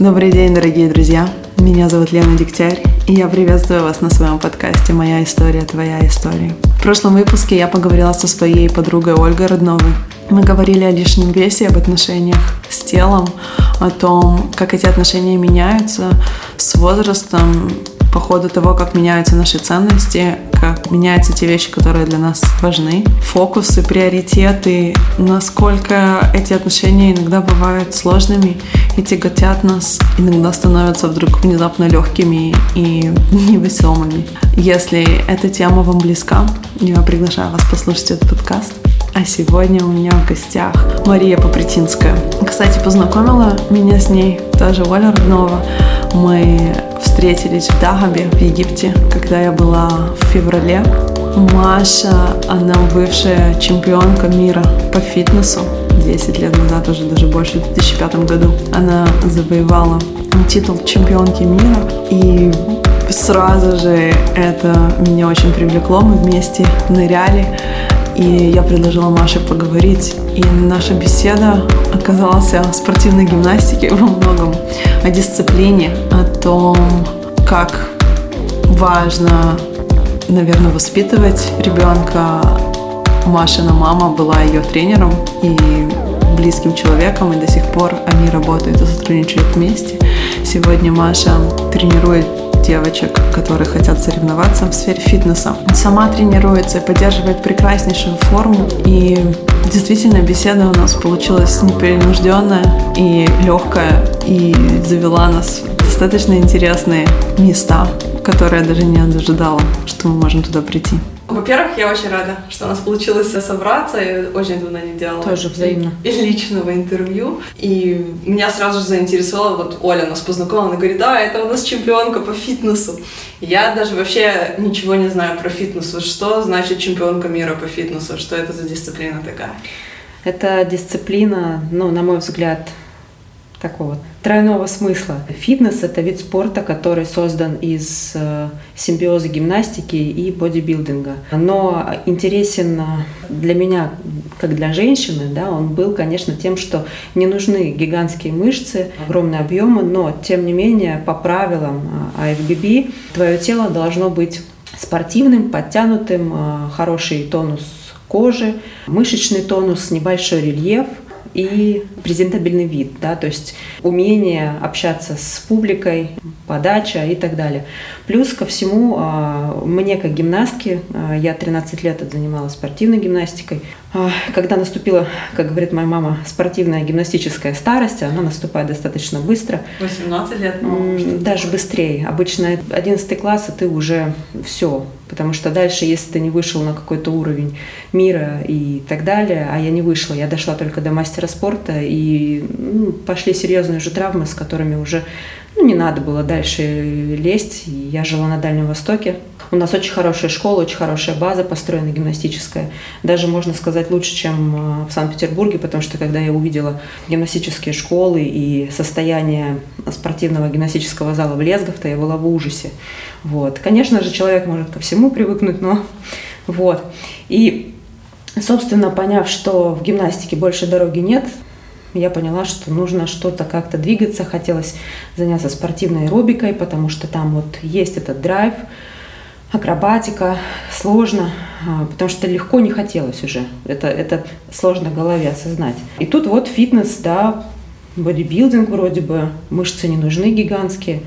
Добрый день, дорогие друзья! Меня зовут Лена Дегтярь, и я приветствую вас на своем подкасте «Моя история, твоя история». В прошлом выпуске я поговорила со своей подругой Ольгой Родновой. Мы говорили о лишнем весе, об отношениях с телом, о том, как эти отношения меняются с возрастом, по ходу того, как меняются наши ценности, как меняются те вещи, которые для нас важны, фокусы, приоритеты, насколько эти отношения иногда бывают сложными и тяготят нас, иногда становятся вдруг внезапно легкими и невесомыми. Если эта тема вам близка, я приглашаю вас послушать этот подкаст. А сегодня у меня в гостях Мария Попритинская. Кстати, познакомила меня с ней тоже Оля Роднова. Мы встретились в Дагабе, в Египте, когда я была в феврале. Маша, она бывшая чемпионка мира по фитнесу. 10 лет назад, уже даже больше, в 2005 году, она завоевала титул чемпионки мира. И сразу же это меня очень привлекло. Мы вместе ныряли. И я предложила Маше поговорить. И наша беседа оказалась о спортивной гимнастике во многом, о дисциплине, о том, как важно, наверное, воспитывать ребенка. Машина мама была ее тренером и близким человеком, и до сих пор они работают и сотрудничают вместе. Сегодня Маша тренирует девочек, которые хотят соревноваться в сфере фитнеса. Сама тренируется и поддерживает прекраснейшую форму. И действительно беседа у нас получилась непринужденная и легкая, и завела нас в достаточно интересные места, которые я даже не ожидала, что мы можем туда прийти. Во-первых, я очень рада, что у нас получилось собраться. Я очень давно не делала. Тоже взаимно. И личного интервью. И меня сразу же заинтересовала, вот Оля нас познакомила, она говорит, да, это у нас чемпионка по фитнесу. Я даже вообще ничего не знаю про фитнес. Что значит чемпионка мира по фитнесу? Что это за дисциплина такая? Это дисциплина, ну, на мой взгляд, такого тройного смысла. Фитнес – это вид спорта, который создан из э, симбиоза гимнастики и бодибилдинга. Но интересен для меня, как для женщины, да, он был, конечно, тем, что не нужны гигантские мышцы, огромные объемы, но, тем не менее, по правилам АФББ твое тело должно быть спортивным, подтянутым, э, хороший тонус кожи, мышечный тонус, небольшой рельеф – и презентабельный вид, да, то есть умение общаться с публикой, подача и так далее. Плюс ко всему, а, мне как гимнастке, а, я 13 лет занималась спортивной гимнастикой, а, когда наступила, как говорит моя мама, спортивная гимнастическая старость, она наступает достаточно быстро. 18 лет? Ну, Даже быстрее. Обычно 11 класс, и ты уже все. Потому что дальше, если ты не вышел на какой-то уровень мира и так далее, а я не вышла, я дошла только до мастера спорта, и ну, пошли серьезные уже травмы, с которыми уже ну, не надо было дальше лезть. Я жила на Дальнем Востоке. У нас очень хорошая школа, очень хорошая база построена гимнастическая. Даже, можно сказать, лучше, чем э, в Санкт-Петербурге, потому что когда я увидела гимнастические школы и состояние спортивного гимнастического зала в Лесговто, я была в ужасе. Вот. Конечно же, человек может ко всему привыкнуть, но вот. И, собственно, поняв, что в гимнастике больше дороги нет, я поняла, что нужно что-то как-то двигаться, хотелось заняться спортивной аэробикой, потому что там вот есть этот драйв, акробатика, сложно, а, потому что легко не хотелось уже. Это, это сложно в голове осознать. И тут вот фитнес, да, бодибилдинг вроде бы, мышцы не нужны гигантские,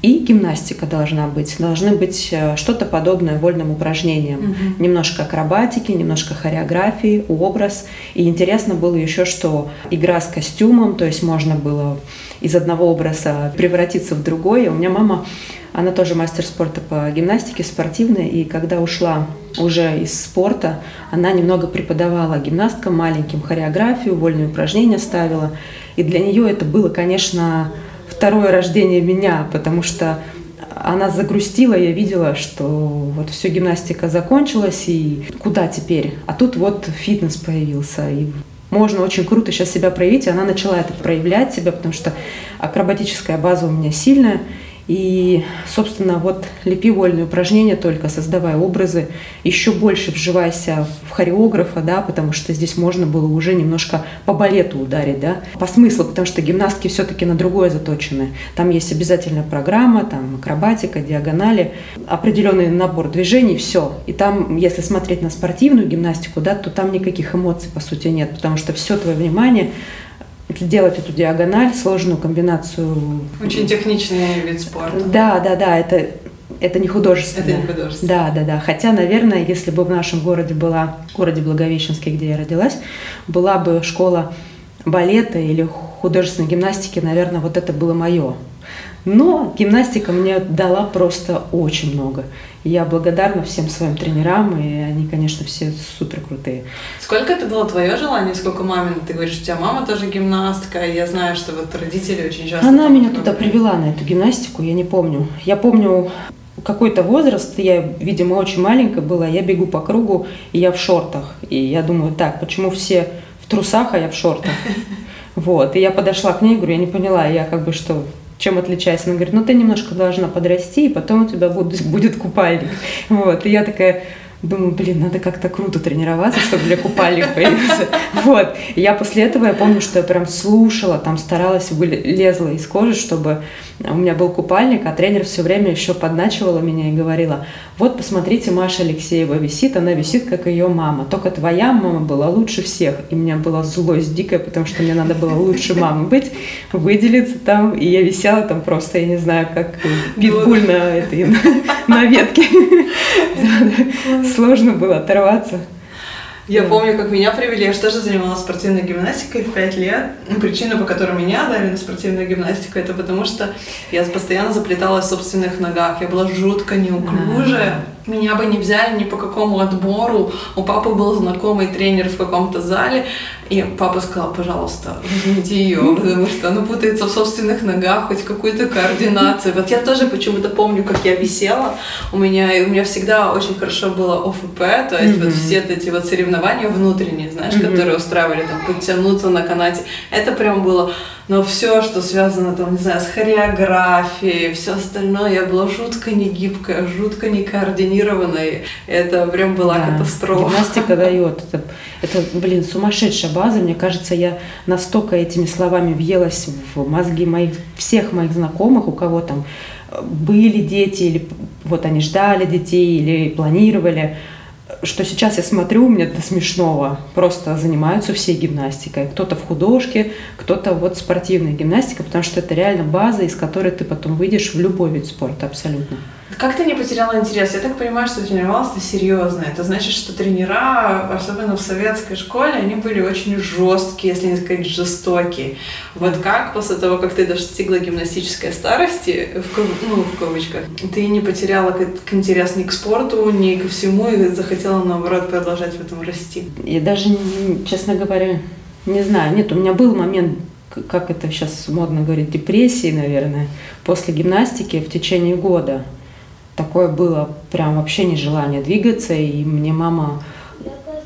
и гимнастика должна быть. Должны быть э, что-то подобное вольным упражнениям. Угу. Немножко акробатики, немножко хореографии, образ. И интересно было еще, что игра с костюмом, то есть можно было из одного образа превратиться в другой. У меня мама, она тоже мастер спорта по гимнастике, спортивная, и когда ушла уже из спорта, она немного преподавала гимнасткам маленьким хореографию, вольные упражнения ставила. И для нее это было, конечно, второе рождение меня, потому что она загрустила, я видела, что вот все гимнастика закончилась, и куда теперь? А тут вот фитнес появился, и можно очень круто сейчас себя проявить, и она начала это проявлять себя, потому что акробатическая база у меня сильная, И, собственно, вот лепи вольные упражнения только, создавая образы, еще больше вживайся в хореографа, да, потому что здесь можно было уже немножко по балету ударить, да, по смыслу, потому что гимнастки все-таки на другое заточены. Там есть обязательная программа, там акробатика, диагонали, определенный набор движений, все. И там, если смотреть на спортивную гимнастику, да, то там никаких эмоций, по сути, нет, потому что все твое внимание сделать эту диагональ, сложную комбинацию. Очень техничный вид спорта. Да, да, да, это, это не художественно. Это не художественно. Да, да, да. Хотя, наверное, если бы в нашем городе была, в городе Благовещенске, где я родилась, была бы школа балета или художественной гимнастики, наверное, вот это было мое. Но гимнастика мне дала просто очень много. Я благодарна всем своим тренерам, и они, конечно, все супер крутые. Сколько это было твое желание, сколько мамина? Ты говоришь, у тебя мама тоже гимнастка, и я знаю, что вот родители очень часто... Она меня туда привела, на эту гимнастику, я не помню. Я помню какой-то возраст, я, видимо, очень маленькая была, я бегу по кругу, и я в шортах. И я думаю, так, почему все в трусах, а я в шортах? Вот, и я подошла к ней, говорю, я не поняла, я как бы что, чем отличаюсь? Она говорит, ну ты немножко должна подрасти, и потом у тебя будет, будет купальник. Вот, и я такая, Думаю, блин, надо как-то круто тренироваться, чтобы для купальник появился. Вот. И я после этого, я помню, что я прям слушала, там старалась, лезла из кожи, чтобы у меня был купальник, а тренер все время еще подначивала меня и говорила, вот посмотрите, Маша Алексеева висит, она висит, как ее мама. Только твоя мама была лучше всех. И у меня была злость дикая, потому что мне надо было лучше мамы быть, выделиться там. И я висела там просто, я не знаю, как питбуль на, этой, на, ветке. Сложно было оторваться. Я помню, как меня привели, я же тоже занималась спортивной гимнастикой в 5 лет. Причина, по которой меня дали на спортивную гимнастику, это потому что я постоянно заплеталась в собственных ногах. Я была жутко неуклюжая. Меня бы не взяли ни по какому отбору. У папы был знакомый тренер в каком-то зале, и папа сказал, пожалуйста, возьмите ее, потому что она путается в собственных ногах, хоть какую-то координацию. Вот я тоже почему-то помню, как я висела. У меня, у меня всегда очень хорошо было ОФП, то есть mm-hmm. вот все эти вот соревнования внутренние, знаешь, mm-hmm. которые устраивали, там, подтянуться на канате. Это прям было но все, что связано там, не знаю, с хореографией, все остальное, я была жутко негибкая, жутко некоординированная. Это прям была да, катастрофа. Гимнастика дает. Это, это, блин, сумасшедшая база. Мне кажется, я настолько этими словами въелась в мозги моих, всех моих знакомых, у кого там были дети, или вот они ждали детей, или планировали что сейчас я смотрю, мне до смешного. Просто занимаются все гимнастикой. Кто-то в художке, кто-то вот спортивной гимнастикой, потому что это реально база, из которой ты потом выйдешь в любой вид спорта абсолютно. Как ты не потеряла интерес? Я так понимаю, что тренировалась ты серьезно. Это значит, что тренера, особенно в советской школе, они были очень жесткие, если не сказать жестокие. Вот как после того, как ты достигла гимнастической старости, в, ну, в кавычках, ты не потеряла интерес ни к спорту, ни ко всему, и захотела, наоборот, продолжать в этом расти? Я даже, честно говоря, не знаю. Нет, у меня был момент как это сейчас модно говорить, депрессии, наверное, после гимнастики в течение года такое было прям вообще нежелание двигаться, и мне мама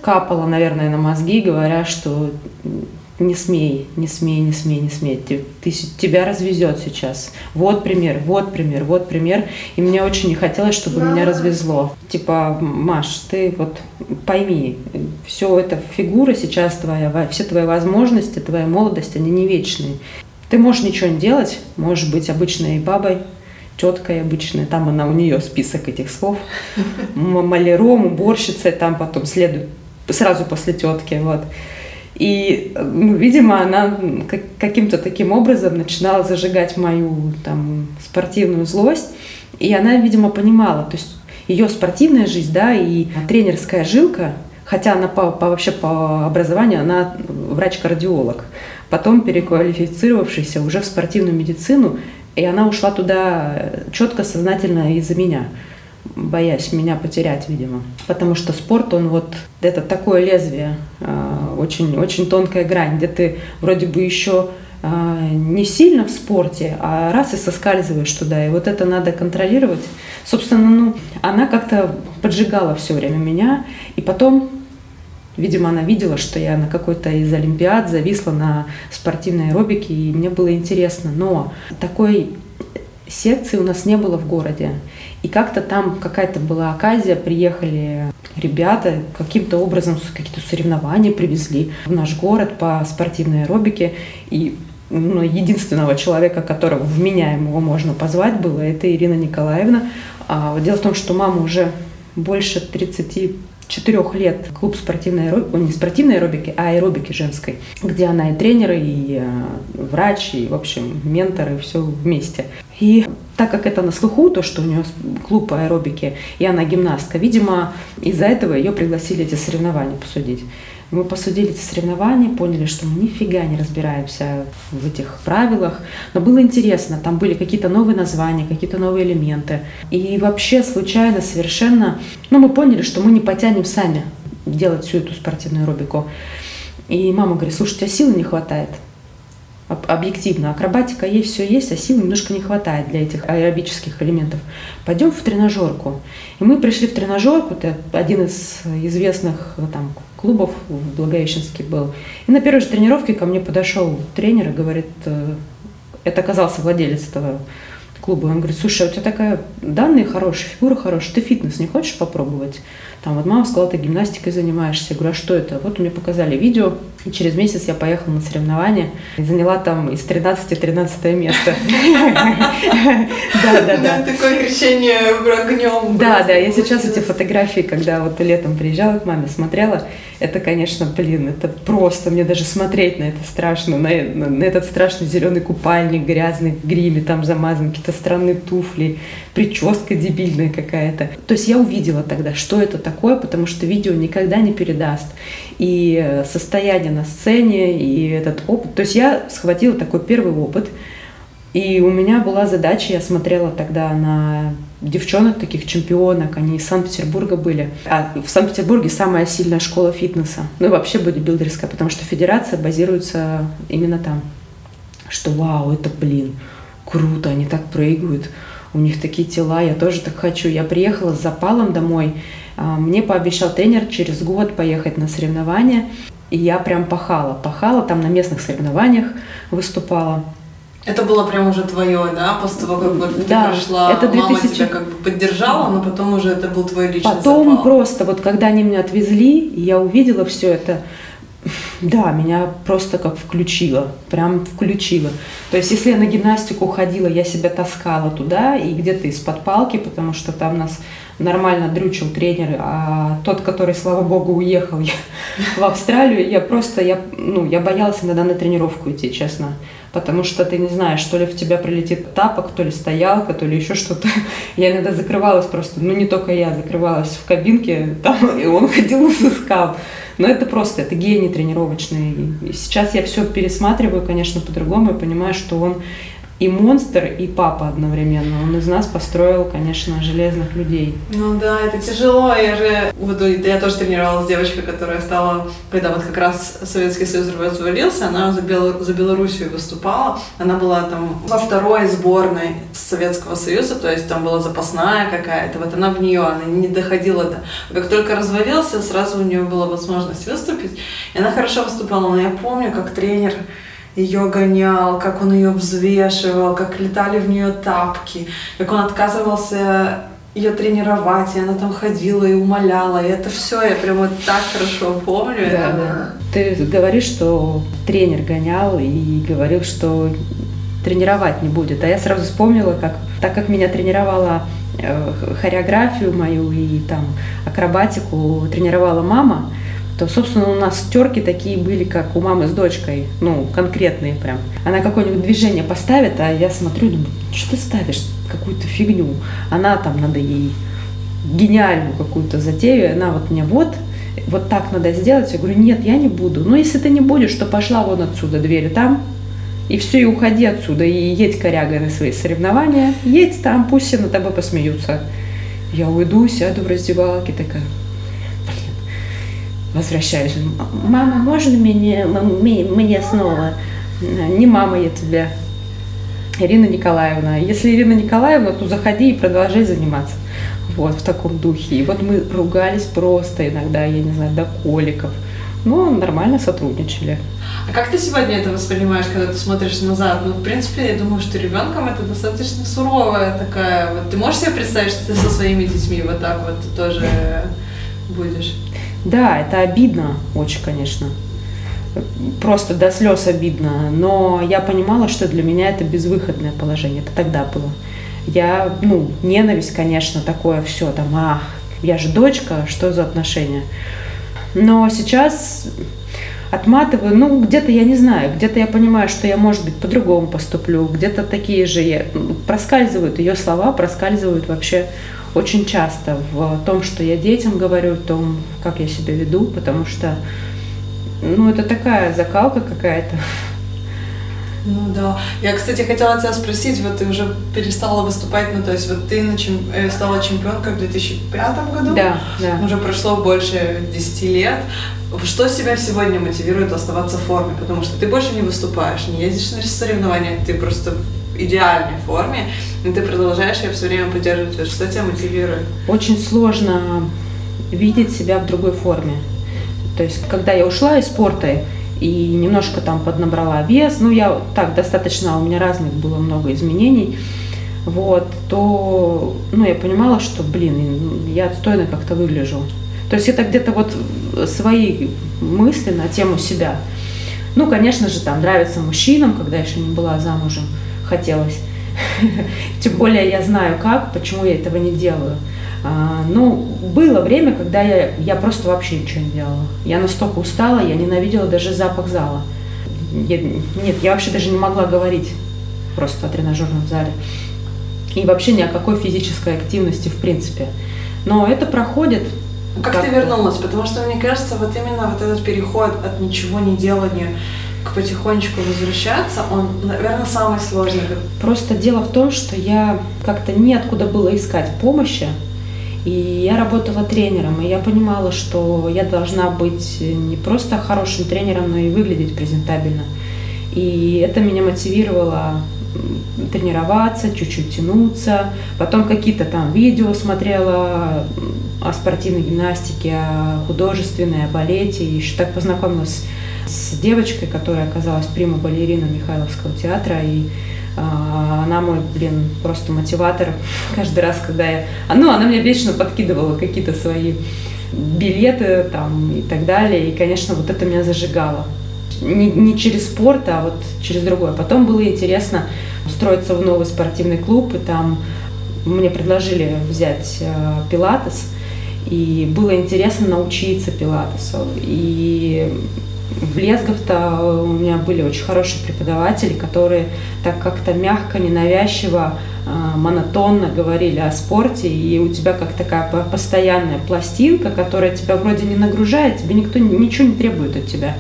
капала, наверное, на мозги, говоря, что не смей, не смей, не смей, не смей, ты, ты, тебя развезет сейчас. Вот пример, вот пример, вот пример. И мне очень не хотелось, чтобы да. меня развезло. Типа, Маш, ты вот пойми, все это фигура сейчас твоя, все твои возможности, твоя молодость, они не вечные. Ты можешь ничего не делать, можешь быть обычной бабой, теткой обычной, там она у нее список этих слов, маляром, уборщицей, там потом следует сразу после тетки, вот. И, ну, видимо, она каким-то таким образом начинала зажигать мою там спортивную злость, и она, видимо, понимала, то есть ее спортивная жизнь, да, и тренерская жилка, хотя она по, по вообще по образованию она врач-кардиолог, потом переквалифицировавшийся уже в спортивную медицину, и она ушла туда четко, сознательно из-за меня, боясь меня потерять, видимо. Потому что спорт, он вот, это такое лезвие, а, очень, очень тонкая грань, где ты вроде бы еще а, не сильно в спорте, а раз и соскальзываешь туда. И вот это надо контролировать. Собственно, ну, она как-то поджигала все время меня. И потом Видимо, она видела, что я на какой-то из олимпиад зависла на спортивной аэробике, и мне было интересно. Но такой секции у нас не было в городе. И как-то там какая-то была оказия, приехали ребята, каким-то образом какие-то соревнования привезли в наш город по спортивной аэробике. И ну, единственного человека, которого вменяемого можно позвать было, это Ирина Николаевна. А дело в том, что мама уже больше 30 четырех лет клуб спортивной аэробики, не спортивной аэробики, а аэробики женской, где она и тренер, и э, врач, и, в общем, ментор, и все вместе. И так как это на слуху, то, что у нее клуб аэробики, и она гимнастка, видимо, из-за этого ее пригласили эти соревнования посудить. Мы посудили эти соревнования, поняли, что мы нифига не разбираемся в этих правилах. Но было интересно, там были какие-то новые названия, какие-то новые элементы. И вообще случайно совершенно, ну мы поняли, что мы не потянем сами делать всю эту спортивную аэробику. И мама говорит, слушай, у тебя силы не хватает объективно. Акробатика есть, все есть, а сил немножко не хватает для этих аэробических элементов. Пойдем в тренажерку. И мы пришли в тренажерку, это один из известных там, клубов в Благовещенске был. И на первой же тренировке ко мне подошел тренер и говорит, э, это оказался владелец этого клуба. Он говорит, слушай, а у тебя такая данные хорошие, фигура хорошая, ты фитнес не хочешь попробовать? Там вот мама сказала, ты гимнастикой занимаешься. Я говорю, а что это? Вот мне показали видео, и через месяц я поехала на соревнования и заняла там из 13 13 место. Да, да, да. Такое крещение огнем. Да, да, я сейчас эти фотографии, когда вот летом приезжала к маме, смотрела, это, конечно, блин, это просто, мне даже смотреть на это страшно, на этот страшный зеленый купальник, грязный в гриме, там замазан, какие-то странные туфли, прическа дебильная какая-то. То есть я увидела тогда, что это такое, потому что видео никогда не передаст. И состояние на сцене, и этот опыт. То есть я схватила такой первый опыт, и у меня была задача, я смотрела тогда на девчонок, таких чемпионок, они из Санкт-Петербурга были. А в Санкт-Петербурге самая сильная школа фитнеса, ну и вообще бодибилдерская, потому что федерация базируется именно там. Что вау, это, блин, круто, они так прыгают, у них такие тела, я тоже так хочу. Я приехала с запалом домой, а, мне пообещал тренер через год поехать на соревнования, и я прям пахала, пахала, там на местных соревнованиях выступала. Это было прям уже твое, да, после того, как вот да, ты прошла, это 2000... мама тебя как бы поддержала, но потом уже это был твой личный Потом запал. просто, вот когда они меня отвезли, я увидела все это, да, меня просто как включило, прям включило. То есть, если я на гимнастику ходила, я себя таскала туда и где-то из-под палки, потому что там нас нормально дрючил тренер, а тот, который, слава богу, уехал я, в Австралию, я просто, я, ну, я боялась иногда на тренировку идти, честно. Потому что ты не знаешь, то ли в тебя прилетит тапок, то ли стоялка, то ли еще что-то. Я иногда закрывалась просто, ну не только я, закрывалась в кабинке, там, и он ходил и сыскал. Но это просто, это гений тренировочный. И сейчас я все пересматриваю, конечно, по-другому и понимаю, что он и монстр, и папа одновременно. Он из нас построил, конечно, железных людей. Ну да, это тяжело. Я же, вот я тоже тренировалась с девочкой, которая стала, когда вот как раз Советский Союз развалился, она за, Белор... за Белоруссию выступала. Она была там во второй сборной Советского Союза, то есть там была запасная какая-то. Вот она в нее, она не доходила до... Как только развалился, сразу у нее была возможность выступить. И она хорошо выступала, но я помню, как тренер ее гонял, как он ее взвешивал, как летали в нее тапки, как он отказывался ее тренировать, и она там ходила и умоляла, и это все я прям вот так хорошо помню. Да, да. Ты говоришь, что тренер гонял и говорил, что тренировать не будет. А я сразу вспомнила, как так как меня тренировала э, хореографию мою и там акробатику тренировала мама, то, собственно, у нас терки такие были, как у мамы с дочкой, ну, конкретные прям. Она какое-нибудь движение поставит, а я смотрю, думаю, что ты ставишь какую-то фигню. Она там, надо ей гениальную какую-то затею, она вот мне вот, вот так надо сделать. Я говорю, нет, я не буду. Ну, если ты не будешь, то пошла вон отсюда, двери там, и все, и уходи отсюда, и едь корягой на свои соревнования, едь там, пусть все на тобой посмеются. Я уйду, сяду в раздевалке, такая, возвращаюсь. Мама, можно мне, мне снова? Не мама я тебя. Ирина Николаевна. Если Ирина Николаевна, то заходи и продолжай заниматься. Вот, в таком духе. И вот мы ругались просто иногда, я не знаю, до коликов. ну, нормально сотрудничали. А как ты сегодня это воспринимаешь, когда ты смотришь назад? Ну, в принципе, я думаю, что ребенком это достаточно суровая такая. Вот ты можешь себе представить, что ты со своими детьми вот так вот тоже будешь? Да, это обидно очень, конечно. Просто до слез обидно. Но я понимала, что для меня это безвыходное положение. Это тогда было. Я, ну, ненависть, конечно, такое все там, ах, я же дочка, что за отношения. Но сейчас отматываю, ну, где-то я не знаю, где-то я понимаю, что я, может быть, по-другому поступлю, где-то такие же я, проскальзывают ее слова, проскальзывают вообще очень часто в том, что я детям говорю, в том, как я себя веду, потому что, ну, это такая закалка какая-то. Ну да. Я, кстати, хотела тебя спросить, вот ты уже перестала выступать, ну то есть вот ты на чем... Э, стала чемпионкой в 2005 году? Да, да. Уже прошло больше 10 лет. Что себя сегодня мотивирует оставаться в форме? Потому что ты больше не выступаешь, не ездишь на соревнования, ты просто идеальной форме, и ты продолжаешь ее все время поддерживать. Что тебя мотивирует? Очень сложно видеть себя в другой форме. То есть, когда я ушла из спорта, и немножко там поднабрала вес. Ну, я так достаточно, у меня разных было много изменений. Вот, то, ну, я понимала, что, блин, я отстойно как-то выгляжу. То есть это где-то вот свои мысли на тему себя. Ну, конечно же, там нравится мужчинам, когда еще не была замужем, хотелось. Тем более я знаю как, почему я этого не делаю. А, ну, было время, когда я, я просто вообще ничего не делала. Я настолько устала, я ненавидела даже запах зала. Я, нет, я вообще даже не могла говорить просто о тренажерном зале. И вообще ни о какой физической активности в принципе. Но это проходит. Как, как ты вернулась? Потому что мне кажется, вот именно вот этот переход от ничего не делания потихонечку возвращаться, он, наверное, самый сложный. Просто дело в том, что я как-то неоткуда было искать помощи. И я работала тренером, и я понимала, что я должна быть не просто хорошим тренером, но и выглядеть презентабельно. И это меня мотивировало тренироваться, чуть-чуть тянуться. Потом какие-то там видео смотрела о спортивной гимнастике, о художественной, о балете. И еще так познакомилась с девочкой, которая оказалась прима-балерина Михайловского театра. И а, она мой, блин, просто мотиватор. Каждый раз, когда я... А, ну, она мне вечно подкидывала какие-то свои билеты там и так далее. И, конечно, вот это меня зажигало. Не, не через спорт, а вот через другое. Потом было интересно устроиться в новый спортивный клуб, и там мне предложили взять э, пилатес, и было интересно научиться пилатесу. И в Лесгов-то у меня были очень хорошие преподаватели, которые так как-то мягко, ненавязчиво, а, монотонно говорили о спорте, и у тебя как такая постоянная пластинка, которая тебя вроде не нагружает, тебе никто ничего не требует от тебя.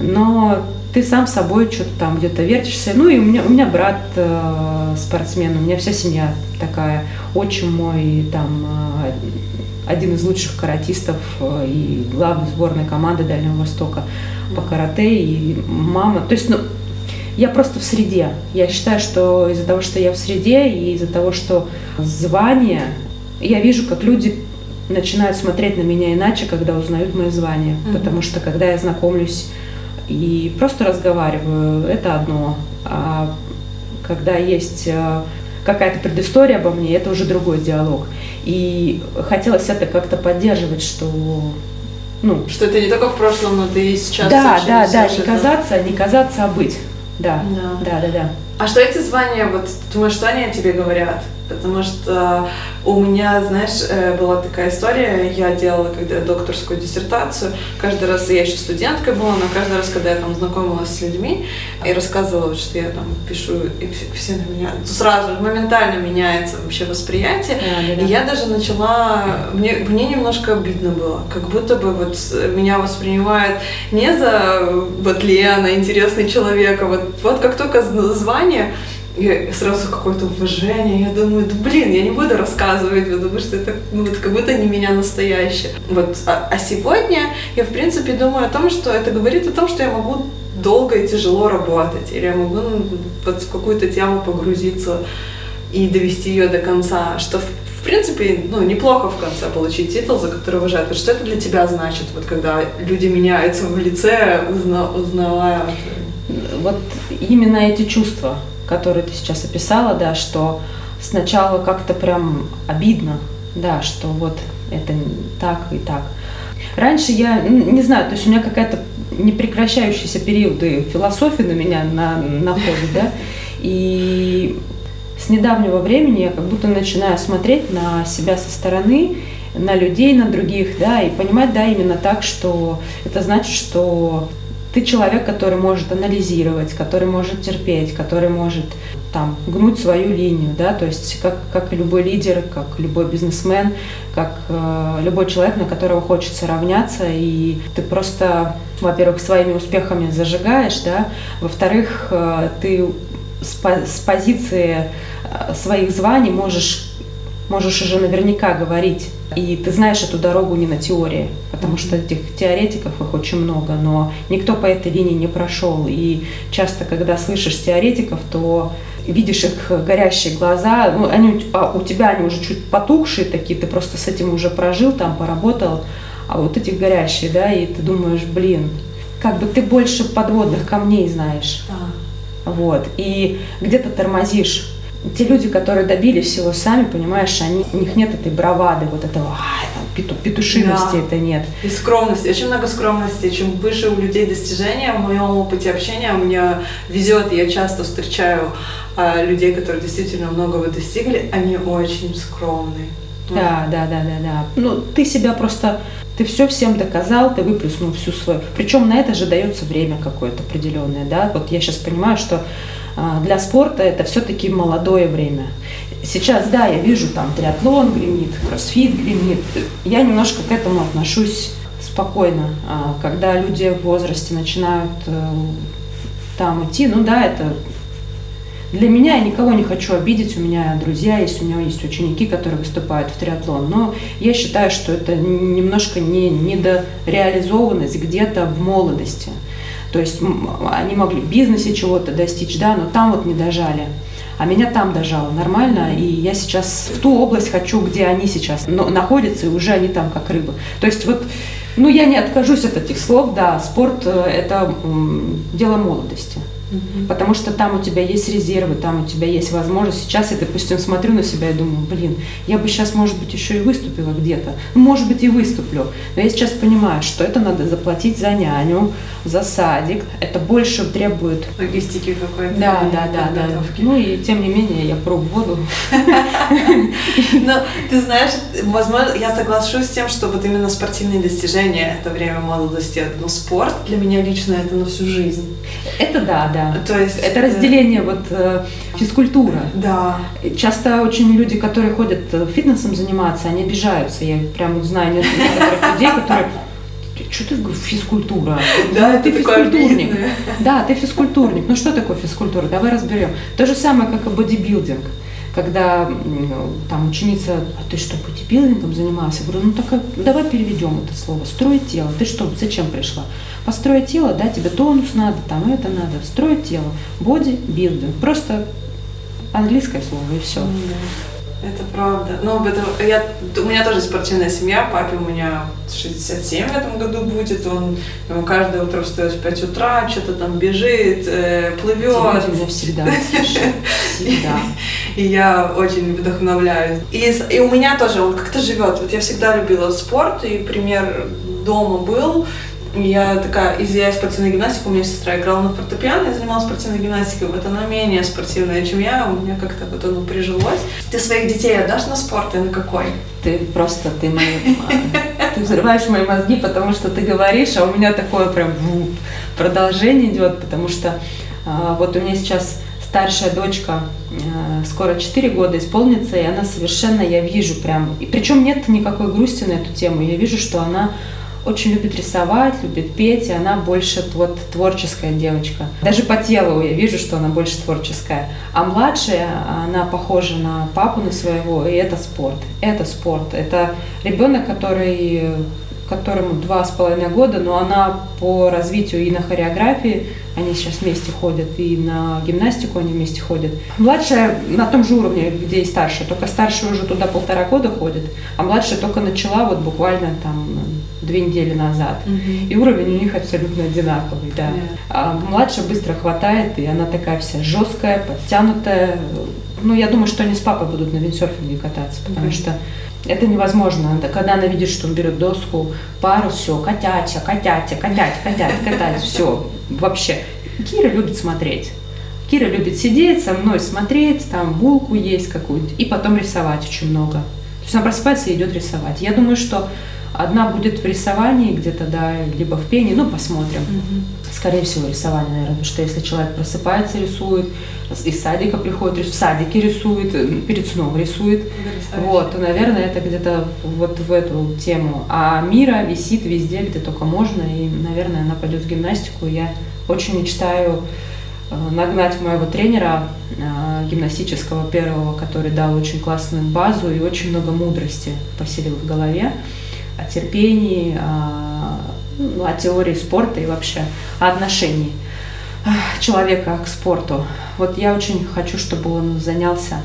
Но ты сам собой что-то там где-то вертишься. Ну и у меня, у меня брат э, спортсмен, у меня вся семья такая, отчим мой там э, один из лучших каратистов э, и главный сборной команды Дальнего Востока по карате, и мама. То есть, ну, я просто в среде. Я считаю, что из-за того, что я в среде, и из-за того, что звание, я вижу, как люди начинают смотреть на меня иначе, когда узнают мое звание. Mm-hmm. Потому что когда я знакомлюсь и просто разговариваю, это одно. А когда есть э, какая-то предыстория обо мне, это уже другой диалог. И хотелось это как-то поддерживать, что ну, что это не только в прошлом, но ты и сейчас. Да, да, да, не казаться, не казаться, а быть. Да, да, да, да. да. А что эти звания, вот думаешь, что они о тебе говорят? Потому что у меня, знаешь, э, была такая история, я делала когда докторскую диссертацию, каждый раз, я еще студенткой была, но каждый раз, когда я там знакомилась с людьми и рассказывала, что я там пишу, и все на меня, сразу моментально меняется вообще восприятие, да, да, да. и я даже начала, мне, мне немножко обидно было, как будто бы вот меня воспринимают не за вот Лена, интересный человек, а вот, вот как только звание, и сразу какое-то уважение. Я думаю, да блин, я не буду рассказывать, потому что это ну, вот как будто не меня настоящее. Вот, а, а сегодня я, в принципе, думаю о том, что это говорит о том, что я могу долго и тяжело работать, или я могу ну, в какую-то тему погрузиться и довести ее до конца, что в, принципе, ну, неплохо в конце получить титул, за который уважают. Что это для тебя значит, вот когда люди меняются в лице, узна, узнавая? Вот именно эти чувства, которые ты сейчас описала, да, что сначала как-то прям обидно, да, что вот это так и так. Раньше я, не знаю, то есть у меня какая-то непрекращающийся периоды философии на меня на, находит, да, и с недавнего времени я как будто начинаю смотреть на себя со стороны, на людей, на других, да, и понимать, да, именно так, что это значит, что ты человек, который может анализировать, который может терпеть, который может там гнуть свою линию, да, то есть как, как любой лидер, как любой бизнесмен, как э, любой человек, на которого хочется равняться, и ты просто, во-первых, своими успехами зажигаешь, да, во-вторых, э, ты с, с позиции э, своих званий можешь можешь уже наверняка говорить. И ты знаешь эту дорогу не на теории, потому что этих теоретиков их очень много, но никто по этой линии не прошел. И часто, когда слышишь теоретиков, то видишь их горящие глаза, ну, они а у тебя они уже чуть потухшие такие, ты просто с этим уже прожил, там поработал, а вот этих горящие, да, и ты думаешь, блин, как бы ты больше подводных камней знаешь. Да. Вот. И где-то тормозишь те люди, которые добились всего сами, понимаешь, они, у них нет этой бравады, вот этого а, там, пету, петушиности да. это нет. И скромности, очень много скромности. Чем выше у людей достижения, в моем опыте общения мне везет, я часто встречаю а, людей, которые действительно многого достигли, они очень скромные. Да, да, да, да, да. Ну, ты себя просто, ты все всем доказал, ты выплеснул всю свою. Причем на это же дается время какое-то определенное, да. Вот я сейчас понимаю, что для спорта это все-таки молодое время. Сейчас, да, я вижу там триатлон гремит, кроссфит гремит. Я немножко к этому отношусь спокойно. А, когда люди в возрасте начинают э, там идти, ну да, это для меня я никого не хочу обидеть, у меня друзья есть, у меня есть ученики, которые выступают в триатлон, но я считаю, что это немножко не недореализованность где-то в молодости. То есть они могли в бизнесе чего-то достичь, да, но там вот не дожали. А меня там дожало нормально, и я сейчас в ту область хочу, где они сейчас находятся, и уже они там как рыбы. То есть вот, ну я не откажусь от этих слов, да, спорт э, – это дело молодости. Потому что там у тебя есть резервы, там у тебя есть возможность. Сейчас я, допустим, смотрю на себя и думаю, блин, я бы сейчас, может быть, еще и выступила где-то. Ну, может быть, и выступлю. Но я сейчас понимаю, что это надо заплатить за няню, за садик. Это больше требует... Логистики какой-то. Да, да, да, да. Ну и тем не менее я проб воду. Но ты знаешь, возможно, я соглашусь с тем, что вот именно спортивные достижения – это время молодости. Но спорт для меня лично – это на всю жизнь. Это да, да. То есть это разделение вот э, физкультура. Да. Часто очень люди, которые ходят э, фитнесом заниматься, они обижаются. Я прям знаю некоторых людей, которые что ты физкультура? Да, ты физкультурник. Да, ты физкультурник. Ну что такое физкультура? Давай разберем. То же самое, как и бодибилдинг когда там ученица, а ты что, бодибилдингом занимался? Я говорю, ну так давай переведем это слово. Строить тело. Ты что, зачем пришла? Построить тело, да, тебе тонус надо, там это надо. Строить тело. Бодибилдинг. Просто английское слово и все. Это правда. Но об этом я, у меня тоже спортивная семья. Папе у меня 67 в этом году будет. Он, он каждое утро встает в 5 утра, что-то там бежит, э, плывет. Тебя всегда. Всегда. И я очень вдохновляюсь. И, и у меня тоже он как-то живет. Вот я всегда любила спорт, и пример дома был я такая, из я спортивной гимнастики, у меня сестра играла на фортепиано, я занималась спортивной гимнастикой, вот она менее спортивная, чем я, у меня как-то вот оно прижилось. Ты своих детей отдашь на спорт и на какой? Ты просто, ты мои, ты взрываешь мои мозги, потому что ты говоришь, а у меня такое прям продолжение идет, потому что а, вот у меня сейчас старшая дочка, э, скоро 4 года исполнится, и она совершенно, я вижу прям, и причем нет никакой грусти на эту тему, я вижу, что она очень любит рисовать, любит петь, и она больше вот творческая девочка. Даже по телу я вижу, что она больше творческая. А младшая, она похожа на папу на своего, и это спорт. Это спорт. Это ребенок, который которому два с половиной года, но она по развитию и на хореографии Они сейчас вместе ходят, и на гимнастику они вместе ходят. Младшая на том же уровне, где и старшая, только старшая уже туда полтора года ходит, а младшая только начала вот буквально там две недели назад. Мгм. И уровень у них абсолютно одинаковый, да. Да. А младшая быстро хватает, и она такая вся жесткая, подтянутая. Ну, я думаю, что они с папой будут на виндсерфинге кататься, потому Мгм. что это невозможно. Когда она видит, что он берет доску, пару, все, котяча, котятя, котять, котять, катать, все, вообще. Кира любит смотреть. Кира любит сидеть со мной, смотреть, там булку есть какую-нибудь, и потом рисовать очень много. То есть она просыпается и идет рисовать. Я думаю, что одна будет в рисовании где-то, да, либо в пении, ну, посмотрим. Мгм. Скорее всего, рисование, наверное, потому что если человек просыпается, рисует, из садика приходит, в садике рисует, перед сном рисует, вот, то, наверное, это где-то вот в эту тему. А Мира висит везде, где только можно, и, наверное, она пойдет в гимнастику. Я очень мечтаю э, нагнать моего тренера э, гимнастического первого, который дал очень классную базу и очень много мудрости поселил в голове о терпении, о, ну, о теории спорта и вообще о отношении ах, человека к спорту. Вот я очень хочу, чтобы он занялся.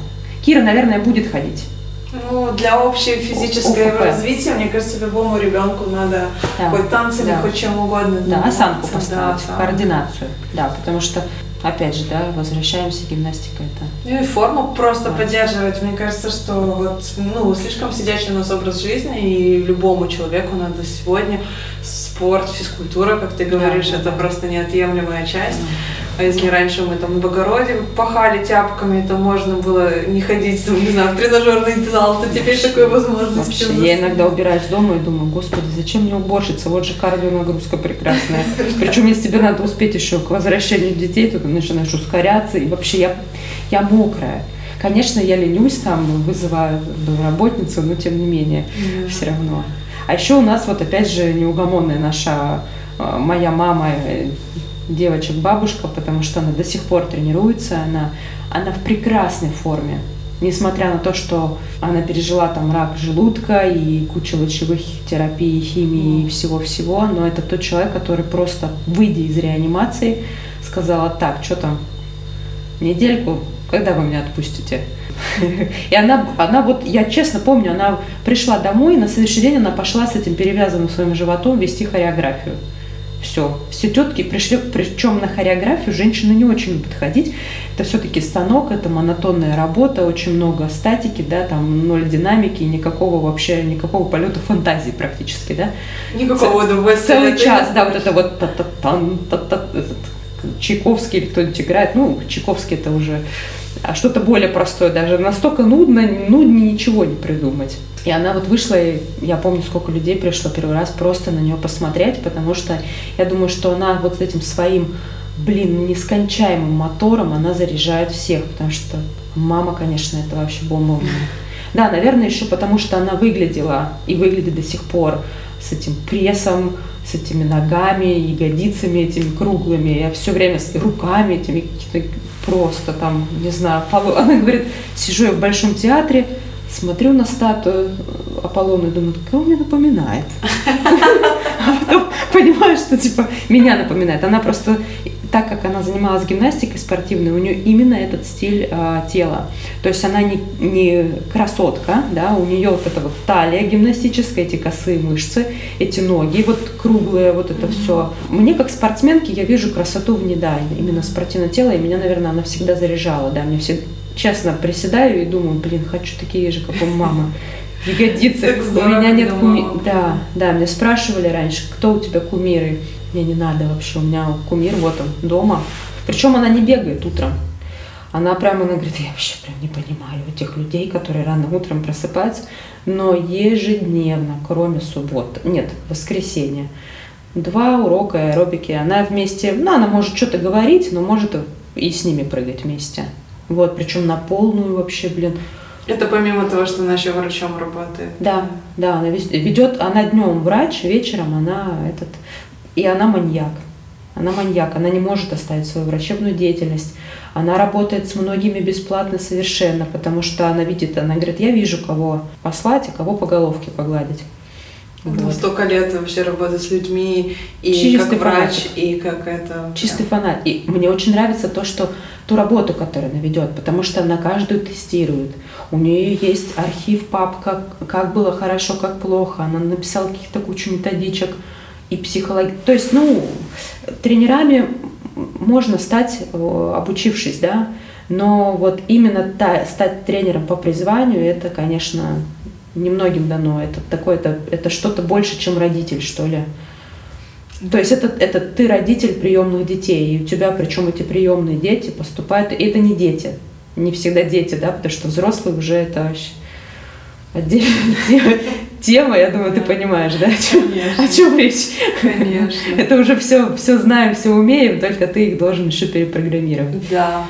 Кира, наверное, будет ходить. Ну, для общего физического ОФП. развития, мне кажется, любому ребенку надо Да. хоть танцами, Да. хоть чем угодно. Да, осанку Да, поставить, осанку. координацию. Да, потому что, опять же, да, возвращаемся, гимнастика это. Ну и форму просто Да. поддерживать. Мне кажется, что вот, ну, слишком сидячий у нас образ жизни, и любому человеку надо сегодня спорт, физкультура, как ты говоришь, да, это да. просто неотъемлемая часть. А если раньше мы там в огороде пахали тяпками, то можно было не ходить, там, не знаю, в тренажерный зал, то теперь такой возможности Вообще, я иногда убираюсь дома и думаю, господи, зачем мне уборщица? Вот же кардионагрузка прекрасная. Причем, если тебе надо успеть еще к возвращению детей, то ты начинаешь ускоряться, и вообще я, я мокрая. Конечно, я ленюсь там, вызываю домработницу, но тем не менее, Да. все равно. А еще у нас вот опять же неугомонная наша э, моя мама, девочек бабушка, потому что она до сих пор тренируется, она, она в прекрасной форме. Несмотря на то, что она пережила там рак желудка и кучу лучевых терапий, химии и всего-всего, но это тот человек, который просто, выйдя из реанимации, сказала, так, что там, недельку, когда вы меня отпустите? И она, она вот, я честно помню, она пришла домой, и на следующий день она пошла с этим перевязанным своим животом вести хореографию. Все. Все тетки пришли, причем на хореографию женщины не очень любят ходить. Это все-таки станок, это монотонная работа, очень много статики, да, там ноль динамики, никакого вообще, никакого полета фантазии практически, да. Никакого удовольствия. Целый час, да, вот это вот та-та, этот, Чайковский или кто-нибудь играет, ну, Чайковский это уже что-то более простое даже. Настолько нудно, нуднее ничего не придумать. И она вот вышла, и я помню, сколько людей пришло первый раз просто на нее посмотреть, потому что я думаю, что она вот этим своим, блин, нескончаемым мотором, она заряжает всех, потому что мама, конечно, это вообще бомба. Да, наверное, еще потому что она выглядела и выглядит до сих пор с этим прессом, с этими ногами, ягодицами этими круглыми, я все время с руками этими просто там, не знаю, Аполло- она говорит, сижу я в Большом театре, смотрю на статую Аполлона и думаю, кого мне напоминает? А потом понимаю, что типа меня напоминает. Она просто, так как она занималась гимнастикой спортивной, у нее именно этот стиль а, тела. То есть она не, не красотка, да, у нее вот эта вот талия гимнастическая, эти косые мышцы, эти ноги, вот круглые, вот это все. Мне как спортсменке я вижу красоту в ней, да, именно спортивное тело, и меня, наверное, она всегда заряжала, да, мне все честно приседаю и думаю, блин, хочу такие же, как у мамы. Ягодицы. У меня нет мама. Да, да, меня спрашивали раньше, кто у тебя кумиры. Мне не надо вообще, у меня кумир вот он дома. Причем она не бегает утром. Она прямо, она говорит, я вообще прям не понимаю этих людей, которые рано утром просыпаются, но ежедневно, кроме субботы, нет, воскресенья, два урока аэробики. Она вместе, ну, она может что-то говорить, но может и с ними прыгать вместе. Вот, причем на полную вообще, блин. Это помимо того, что она еще врачом работает. Да, да, она ведет, она днем врач, вечером она этот, и она маньяк. Она маньяк, она не может оставить свою врачебную деятельность. Она работает с многими бесплатно совершенно, потому что она видит, она говорит, я вижу, кого послать, а кого по головке погладить. Ну, вот. Столько лет вообще работать с людьми, и Чистый как врач, фанатик. и как это... Чистый фанат. И мне очень нравится то, что ту работу, которую она ведет, потому что она каждую тестирует. У нее есть архив, папка, как было хорошо, как плохо. Она написала каких-то кучу методичек и психологии. То есть, ну, тренерами можно стать, э, обучившись, да, но вот именно та, стать тренером по призванию, это, конечно, немногим дано. Это такое, это, это что-то больше, чем родитель, что ли. То есть это, это ты родитель приемных детей, и у тебя, причем эти приемные дети поступают, и это не дети, не всегда дети, да, потому что взрослые уже это вообще отдельная тема, я думаю, ты понимаешь, да, о чем, о чем речь? Конечно. Это уже все, все знаем, все умеем, только ты их должен еще перепрограммировать. Да,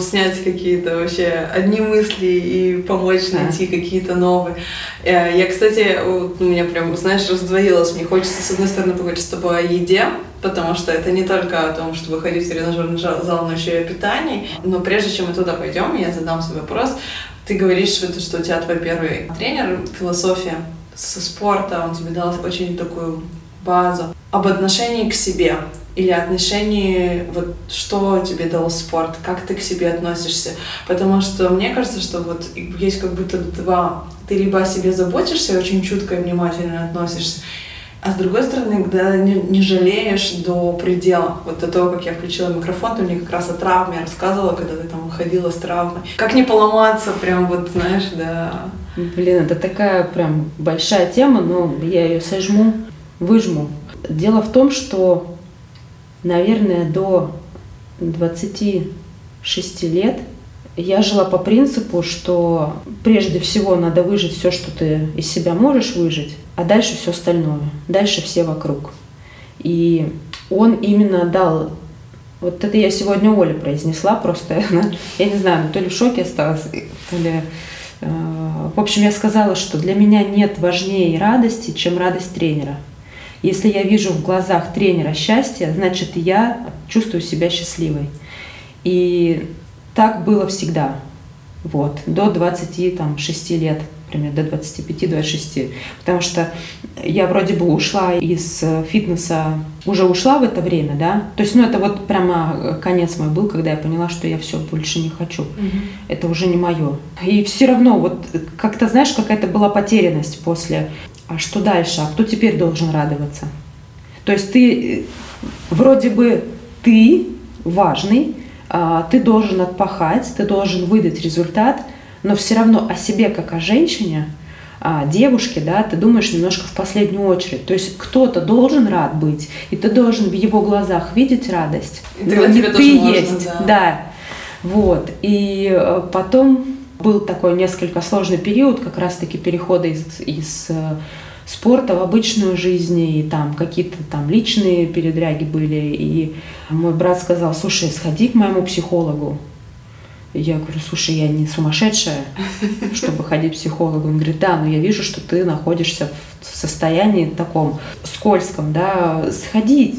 снять какие-то вообще одни мысли и помочь найти какие-то новые. Э, я, кстати, у меня прям, знаешь, раздвоилось. Мне хочется, с одной стороны, поговорить с тобой о еде, потому что это не только о том, чтобы ходить в тренажерный зал, но еще и о питании. Но прежде чем мы туда пойдем, я задам свой вопрос. Ты говоришь, что у тебя твой первый тренер, философия со спорта, он тебе дал очень такую базу об отношении к себе или отношении, вот что тебе дал спорт, как ты к себе относишься. Потому что мне кажется, что вот есть как будто два. Ты либо о себе заботишься очень чутко и внимательно относишься, а с другой стороны, когда не, не жалеешь до предела. Вот до того, как я включила микрофон, ты мне как раз о травме рассказывала, когда ты там выходила с травмой. Как не поломаться, прям вот, знаешь, да. Блин, это такая прям большая тема, но я ее сожму, выжму. Дело в том, что, наверное, до 26 лет я жила по принципу, что прежде всего надо выжить все, что ты из себя можешь выжить, а дальше все остальное, дальше все вокруг. И он именно дал вот это я сегодня Оле произнесла просто. я не знаю, то ли в шоке осталась, то ли... Э, в общем, я сказала, что для меня нет важнее радости, чем радость тренера. Если я вижу в глазах тренера счастье, значит, я чувствую себя счастливой. И так было всегда. Вот, до 26 лет примерно до 25-26. Потому что я вроде бы ушла из э, фитнеса, уже ушла в это время, да. То есть, ну, это вот прямо э, конец мой был, когда я поняла, что я все больше не хочу. Угу. Это уже не мое. И все равно, вот как-то, знаешь, какая-то была потерянность после. А что дальше? А кто теперь должен радоваться? То есть ты э, вроде бы ты важный, ты должен отпахать, ты должен выдать результат – но все равно о себе как о женщине, о девушке, да, ты думаешь немножко в последнюю очередь. То есть кто-то должен рад быть, и ты должен в его глазах видеть радость. И ты, тебе ты есть, да. да. Вот. И э, потом был такой несколько сложный период, как раз-таки перехода из, из э, спорта в обычную жизнь, и там какие-то там личные передряги были. И мой брат сказал, слушай, сходи к моему психологу. Я говорю, слушай, я не сумасшедшая, чтобы ходить к психологу. Он говорит, да, но я вижу, что ты находишься в состоянии таком скользком, да, сходи,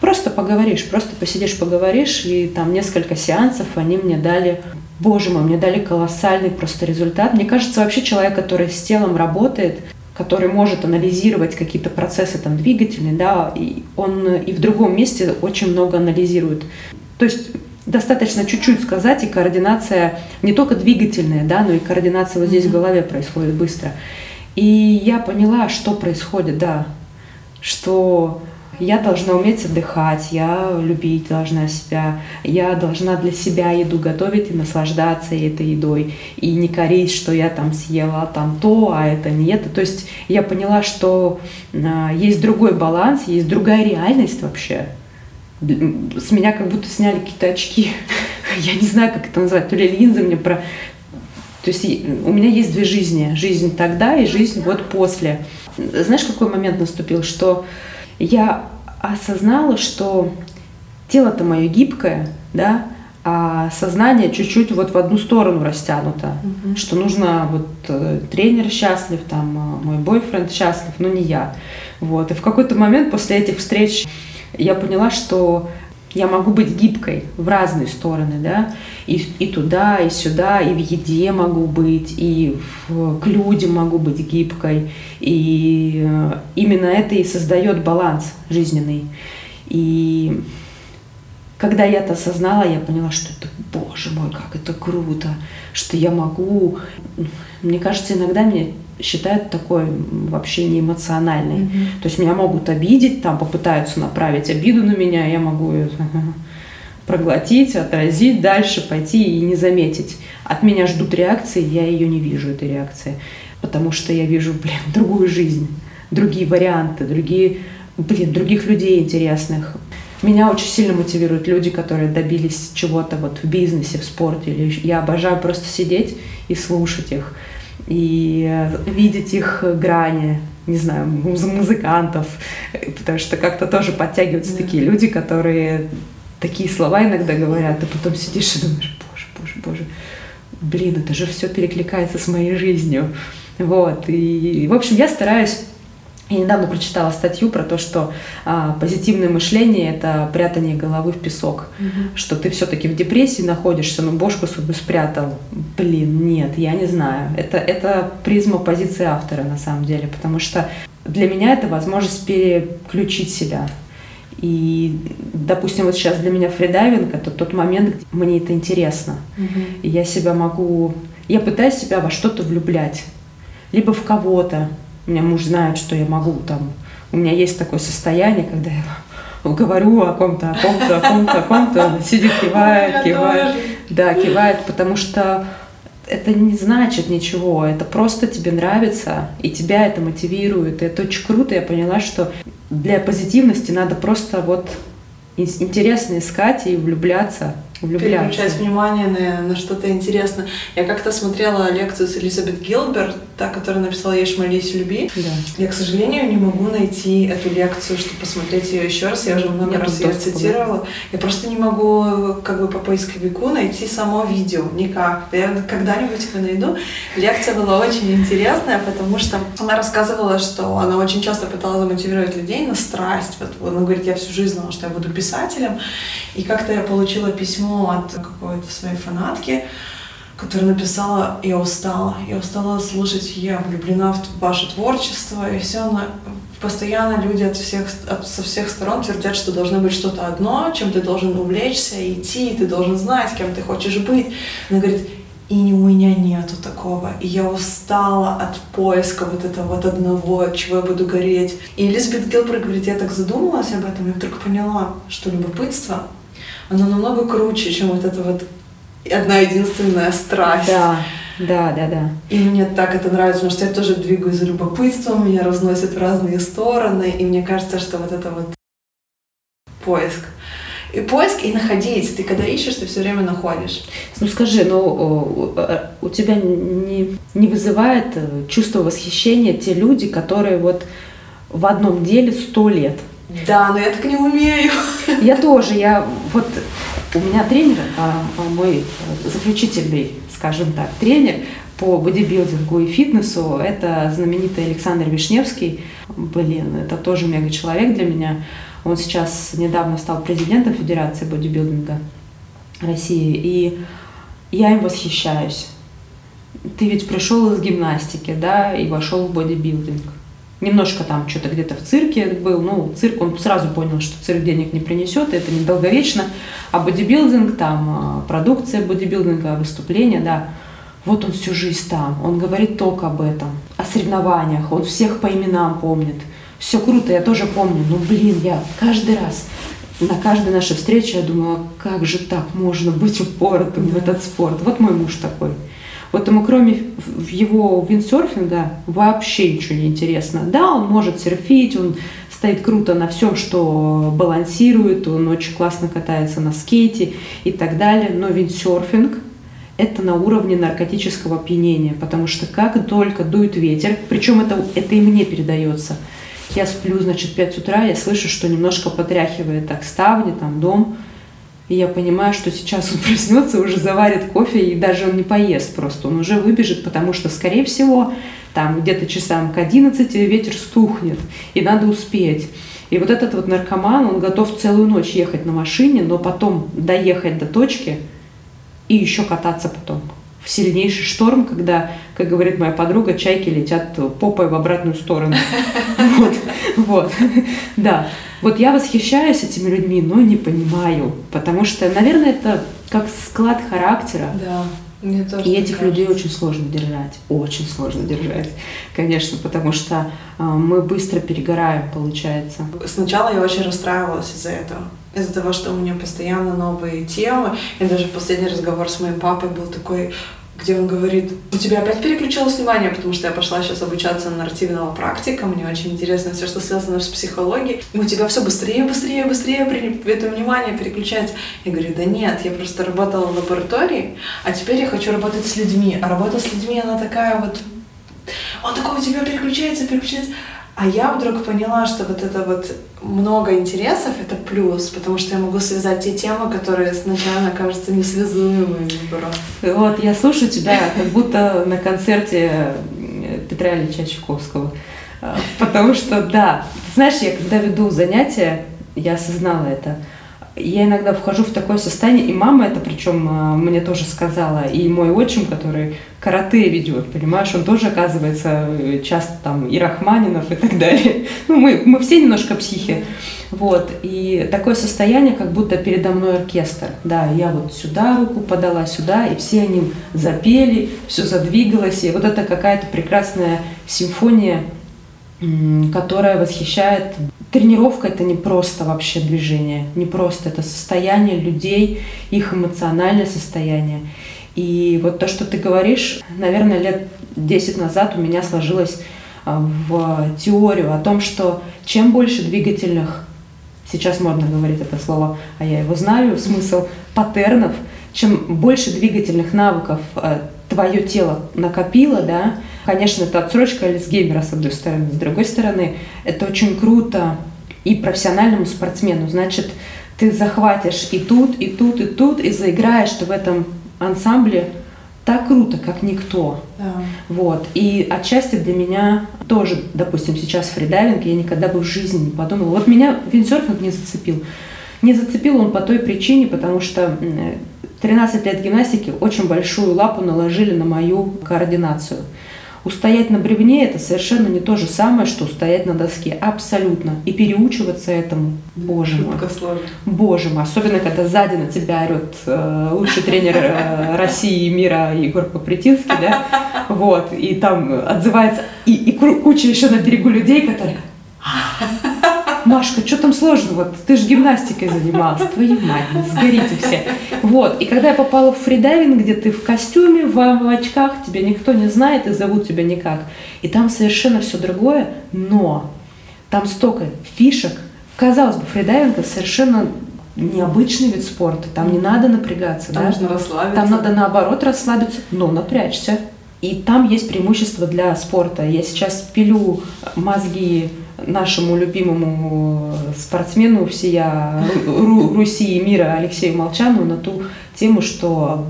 просто поговоришь, просто посидишь, поговоришь, и там несколько сеансов они мне дали Боже мой, мне дали колоссальный просто результат. Мне кажется, вообще человек, который с телом работает, который может анализировать какие-то процессы там двигательные, да, и он и в другом месте очень много анализирует. То есть достаточно чуть-чуть сказать, и координация не только двигательная, да, но и координация вот здесь в голове происходит быстро. И я поняла, что происходит, да, что я должна уметь отдыхать, я любить должна себя, я должна для себя еду готовить и наслаждаться этой едой, и не корить, что я там съела там то, а это не это. То есть я поняла, что а, есть другой баланс, есть другая реальность вообще, с меня как будто сняли какие-то очки. Я не знаю, как это назвать. То ли линзы мне про... То есть у меня есть две жизни. Жизнь тогда и жизнь вот после. Знаешь, какой момент наступил? Что я осознала, что тело-то мое гибкое, да, а сознание чуть-чуть вот в одну сторону растянуто, mm-hmm. что нужно вот э, тренер счастлив, там э, мой бойфренд счастлив, но не я. Вот. И в какой-то момент после этих встреч я поняла, что я могу быть гибкой в разные стороны, да, и, и туда, и сюда, и в еде могу быть, и в, к людям могу быть гибкой, и э, именно это и создает баланс жизненный. И когда я это осознала, я поняла, что это, боже мой, как это круто, что я могу. Мне кажется, иногда мне считают такое вообще не эмоциональной. Mm-hmm. То есть меня могут обидеть, там попытаются направить обиду на меня, я могу ее проглотить, отразить, дальше пойти и не заметить. От меня ждут реакции, я ее не вижу, этой реакции. Потому что я вижу, блин, другую жизнь, другие варианты, другие, блин, других людей интересных. Меня очень сильно мотивируют люди, которые добились чего-то вот в бизнесе, в спорте. Или я обожаю просто сидеть и слушать их и видеть их грани, не знаю, музыкантов, потому что как-то тоже подтягиваются да. такие люди, которые такие слова иногда говорят, а потом сидишь и думаешь, боже, боже, боже, блин, это же все перекликается с моей жизнью. Вот, и, в общем, я стараюсь я недавно прочитала статью про то, что а, позитивное мышление это прятание головы в песок, угу. что ты все-таки в депрессии находишься, но бошку свою спрятал. Блин, нет, я не знаю. Это это призма позиции автора на самом деле, потому что для меня это возможность переключить себя. И, допустим, вот сейчас для меня фридайвинг это тот момент, где мне это интересно. Угу. И я себя могу, я пытаюсь себя во что-то влюблять, либо в кого-то, у меня муж знает, что я могу там. У меня есть такое состояние, когда я говорю о ком-то, о ком-то, о ком-то, о ком-то, сидит, кивает, кивает. Да, кивает, потому что это не значит ничего, это просто тебе нравится, и тебя это мотивирует, и это очень круто. Я поняла, что для позитивности надо просто вот интересно искать и влюбляться влюбляться. Переключать внимание на, на что-то интересное. Я как-то смотрела лекцию с Элизабет Гилберт, та, которая написала «Ешь, молись, люби». Да. Я, к сожалению, не могу найти эту лекцию, чтобы посмотреть ее еще раз. Я уже много Нет раз ее цитировала. Я просто не могу как бы по поисковику найти само видео. Никак. Я когда-нибудь его найду. Лекция была очень интересная, потому что она рассказывала, что она очень часто пыталась замотивировать людей на страсть. Вот она говорит, я всю жизнь знала, что я буду писателем. И как-то я получила письмо от какой-то своей фанатки, которая написала «Я устала, я устала слушать, я влюблена в ваше творчество», и все, она постоянно люди от всех, от, со всех сторон твердят, что должно быть что-то одно, чем ты должен увлечься, идти, ты должен знать, кем ты хочешь быть. Она говорит, и у меня нету такого. И я устала от поиска вот этого вот одного, от чего я буду гореть. И Элизабет Гилберт говорит, я так задумалась об этом, и вдруг поняла, что любопытство оно намного круче, чем вот эта вот одна единственная страсть. Да, да, да, да. И мне так это нравится, потому что я тоже двигаюсь за любопытством, меня разносят в разные стороны, и мне кажется, что вот это вот поиск. И поиск, и находить. Ты когда ищешь, ты все время находишь. Ну скажи, ну у тебя не, не вызывает э, чувство восхищения те люди, которые вот в одном деле сто лет? Да, но я так не умею. Я тоже. Я вот у меня тренер, а, а мой заключительный, скажем так, тренер по бодибилдингу и фитнесу, это знаменитый Александр Вишневский. Блин, это тоже мега человек для меня. Он сейчас недавно стал президентом Федерации бодибилдинга России, и я им восхищаюсь. Ты ведь пришел из гимнастики, да, и вошел в бодибилдинг немножко там что-то где-то в цирке был, ну, цирк, он сразу понял, что цирк денег не принесет, это недолговечно, а бодибилдинг, там, а, продукция бодибилдинга, выступления, да, вот он всю жизнь там, он говорит только об этом, о соревнованиях, он всех по именам помнит, все круто, я тоже помню, но, блин, я каждый раз на каждой нашей встрече я думала, как же так можно быть упоротым в этот спорт. Вот мой муж такой. Вот ему кроме его виндсерфинга вообще ничего не интересно. Да, он может серфить, он стоит круто на всем, что балансирует, он очень классно катается на скейте и так далее, но виндсерфинг это на уровне наркотического опьянения, потому что как только дует ветер, причем это, это и мне передается, я сплю, значит, 5 утра, я слышу, что немножко потряхивает так ставни, там дом, и я понимаю, что сейчас он проснется, уже заварит кофе, и даже он не поест просто. Он уже выбежит, потому что, скорее всего, там где-то часам к 11 ветер стухнет, и надо успеть. И вот этот вот наркоман, он готов целую ночь ехать на машине, но потом доехать до точки и еще кататься потом. В сильнейший шторм, когда, как говорит моя подруга, чайки летят попой в обратную сторону. Вот, вот, да. Вот я восхищаюсь этими людьми, но не понимаю, потому что, наверное, это как склад характера. Да. Мне тоже и этих кажется. людей очень сложно держать, очень сложно держать, конечно, потому что э, мы быстро перегораем, получается. Сначала я очень расстраивалась из-за этого, из-за того, что у меня постоянно новые темы, и даже последний разговор с моим папой был такой, где он говорит, у тебя опять переключилось внимание, потому что я пошла сейчас обучаться на нарративного практика, мне очень интересно все, что связано с психологией, и у тебя все быстрее, быстрее, быстрее это внимание переключается. Я говорю, да нет, я просто работала в лаборатории, а теперь я хочу работать с людьми, а работа с людьми, она такая вот, он такой у тебя переключается, переключается, а я вдруг поняла, что вот это вот много интересов — это плюс, потому что я могу связать те темы, которые сначала кажутся несвязуемыми просто. Вот, я слушаю тебя, как будто на концерте э, Петра Ильича Чайковского. А, потому что, да, знаешь, я когда веду занятия, я осознала это — я иногда вхожу в такое состояние, и мама это причем а, мне тоже сказала, и мой отчим, который карате ведет, понимаешь, он тоже оказывается часто там и Рахманинов и так далее. Ну, мы, мы все немножко психи. Вот, и такое состояние, как будто передо мной оркестр. Да, я вот сюда руку подала, сюда, и все они запели, все задвигалось, и вот это какая-то прекрасная симфония, которая восхищает Тренировка это не просто вообще движение, не просто это состояние людей, их эмоциональное состояние. И вот то, что ты говоришь, наверное, лет 10 назад у меня сложилось а, в теорию о том, что чем больше двигательных, сейчас модно говорить это слово, а я его знаю, смысл паттернов, чем больше двигательных навыков а, твое тело накопило, да, Конечно, это отсрочка Альцгеймера, с одной стороны. С другой стороны, это очень круто и профессиональному спортсмену. Значит, ты захватишь и тут, и тут, и тут, и заиграешь ты в этом ансамбле так круто, как никто. Да. Вот. И отчасти для меня тоже, допустим, сейчас фридайвинг, я никогда бы в жизни не подумала. Вот меня виндсерфинг не зацепил. Не зацепил он по той причине, потому что 13 лет гимнастики очень большую лапу наложили на мою координацию. Устоять на бревне – это совершенно не то же самое, что устоять на доске. Абсолютно. И переучиваться этому, боже мой. Сложно. Боже мой. Особенно, когда сзади на тебя орет э, лучший тренер э, России и мира Егор Попритинский, да? Вот. И там отзывается... И, и куча еще на берегу людей, которые... Машка, что там сложного? Ты же гимнастикой занималась. Твою мать, сгорите все. Вот. И когда я попала в фридайвинг, где ты в костюме, в, в очках, тебя никто не знает и зовут тебя никак. И там совершенно все другое, но там столько фишек. Казалось бы, фридайвинг это совершенно необычный вид спорта. Там не надо напрягаться. Там да? нужно расслабиться. Там надо наоборот расслабиться, но напрячься. И там есть преимущество для спорта. Я сейчас пилю мозги нашему любимому спортсмену всея Руси и мира Алексею Молчану на ту тему, что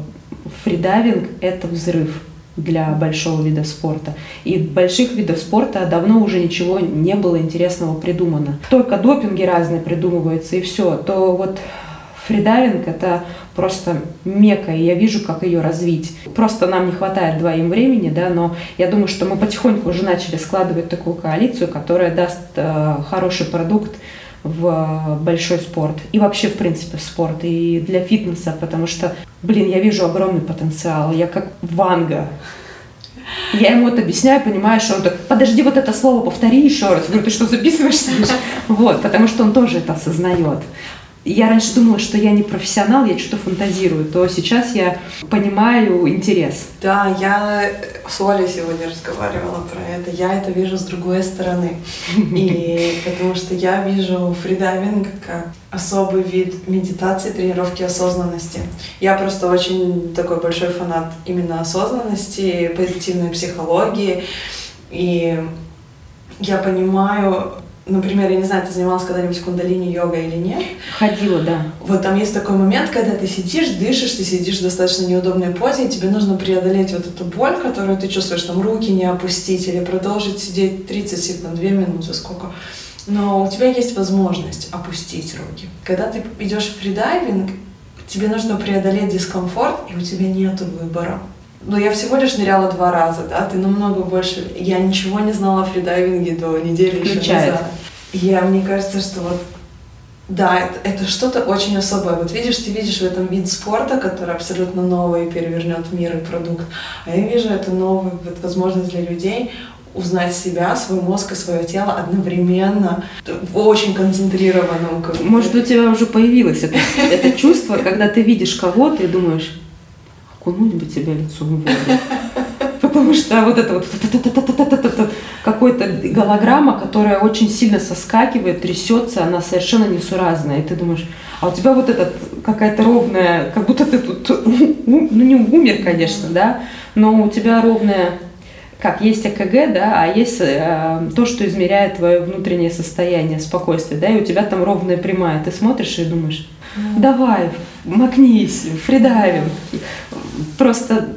фридайвинг – это взрыв для большого вида спорта. И больших видов спорта давно уже ничего не было интересного придумано. Только допинги разные придумываются и все. То вот фридайвинг – это просто мека, и я вижу, как ее развить. Просто нам не хватает двоим времени, да, но я думаю, что мы потихоньку уже начали складывать такую коалицию, которая даст э, хороший продукт в большой спорт и вообще, в принципе, в спорт и для фитнеса, потому что, блин, я вижу огромный потенциал. Я как Ванга, я ему это объясняю, понимаешь, он так, подожди, вот это слово повтори еще раз. Я говорю, ты что, записываешься? Вот, потому что он тоже это осознает я раньше думала, что я не профессионал, я что-то фантазирую, то сейчас я понимаю интерес. Да, я с Олей сегодня разговаривала про это. Я это вижу с другой стороны. И потому что я вижу фридайвинг как особый вид медитации, тренировки осознанности. Я просто очень такой большой фанат именно осознанности, позитивной психологии. И я понимаю, например, я не знаю, ты занималась когда-нибудь кундалини-йогой или нет? Ходила, да. Вот там есть такой момент, когда ты сидишь, дышишь, ты сидишь в достаточно неудобной позе, и тебе нужно преодолеть вот эту боль, которую ты чувствуешь, там руки не опустить или продолжить сидеть 30 секунд, 2 минуты, сколько. Но у тебя есть возможность опустить руки. Когда ты идешь в фридайвинг, тебе нужно преодолеть дискомфорт, и у тебя нет выбора. Но я всего лишь ныряла два раза, да, ты намного больше... Я ничего не знала о фридайвинге до недели Включает. еще назад. Я, мне кажется, что вот да, это, это что-то очень особое. Вот видишь, ты видишь в этом вид спорта, который абсолютно новый и перевернет мир и продукт. А я вижу это новую вот, возможность для людей узнать себя, свой мозг и свое тело одновременно, очень концентрированном. Может, у тебя уже появилось это, это чувство, когда ты видишь кого-то и думаешь, окунуть бы тебя лицом в воду. Потому что вот это вот какой-то голограмма, которая очень сильно соскакивает, трясется, она совершенно несуразная. И ты думаешь, а у тебя вот этот какая-то ровная, как будто ты тут, ну не умер, конечно, да, но у тебя ровная как есть ЭКГ, да, а есть э, то, что измеряет твое внутреннее состояние, спокойствие, да, и у тебя там ровная прямая. Ты смотришь и думаешь, давай, макнись, фридайвинг. Просто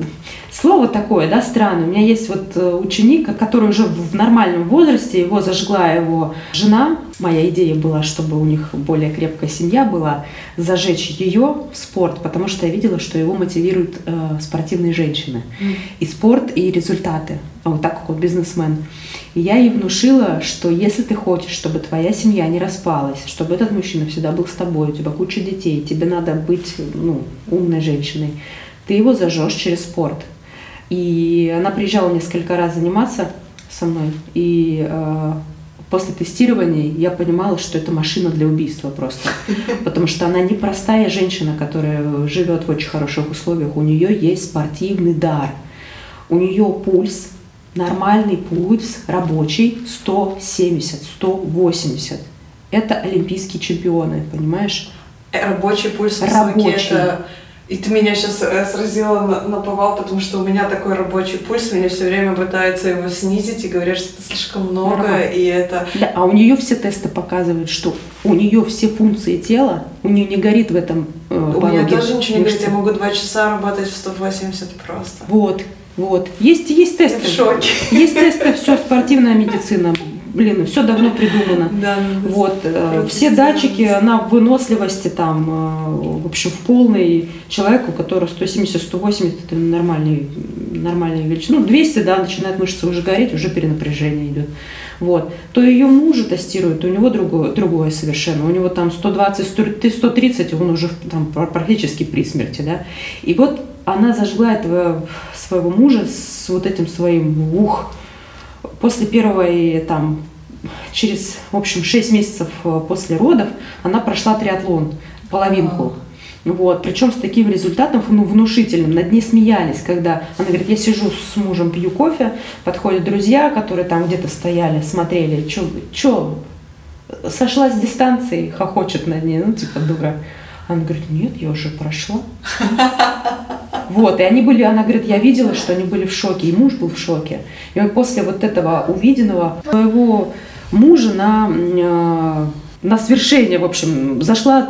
слово такое, да, странное. У меня есть вот э, ученик, который уже в нормальном возрасте, его зажгла его жена. Моя идея была, чтобы у них более крепкая семья была, зажечь ее в спорт, потому что я видела, что его мотивируют э, спортивные женщины. И спорт, и результаты. А вот так как он бизнесмен. И я ей внушила, что если ты хочешь, чтобы твоя семья не распалась, чтобы этот мужчина всегда был с тобой, у тебя куча детей, тебе надо быть ну, умной женщиной, ты его зажжешь через спорт. И она приезжала несколько раз заниматься со мной. И э, после тестирования я понимала, что это машина для убийства просто. Потому что она непростая женщина, которая живет в очень хороших условиях. У нее есть спортивный дар. У нее пульс, нормальный пульс, рабочий 170, 180. Это олимпийские чемпионы, понимаешь? Рабочий пульс рабочий. это и ты меня сейчас э, сразила на, на повал, потому что у меня такой рабочий пульс, меня все время пытаются его снизить и говорят, что это слишком много, ага. и это... Да, а у нее все тесты показывают, что у нее все функции тела, у нее не горит в этом э, У меня тоже ничего не горит, я могу два часа работать в 180 просто. Вот, вот. Есть, есть тесты. Я в шоке. Есть тесты, все, спортивная медицина блин, все давно придумано. Да, вот, э, все датчики на выносливости там, э, в общем, в полный человеку, который 170-180, это нормальный, нормальная величина. Ну, 200, да, начинает мышцы уже гореть, уже перенапряжение идет. Вот. То ее мужа тестируют, у него другое, другое совершенно. У него там 120, 130, он уже там практически при смерти, да. И вот она зажгла этого своего мужа с вот этим своим ух, После первой, там, через, в общем, 6 месяцев э, после родов она прошла триатлон, половинку. Вот, причем с таким результатом ну, внушительным. Над ней смеялись, когда она говорит, я сижу с мужем, пью кофе, подходят друзья, которые там где-то стояли, смотрели, что, сошла с дистанции, хохочет над ней, ну типа дура. Она говорит, нет, я уже прошла. Вот, и они были, она говорит, я видела, что они были в шоке, и муж был в шоке. И вот после вот этого увиденного своего мужа на, э, на свершение, в общем, зашла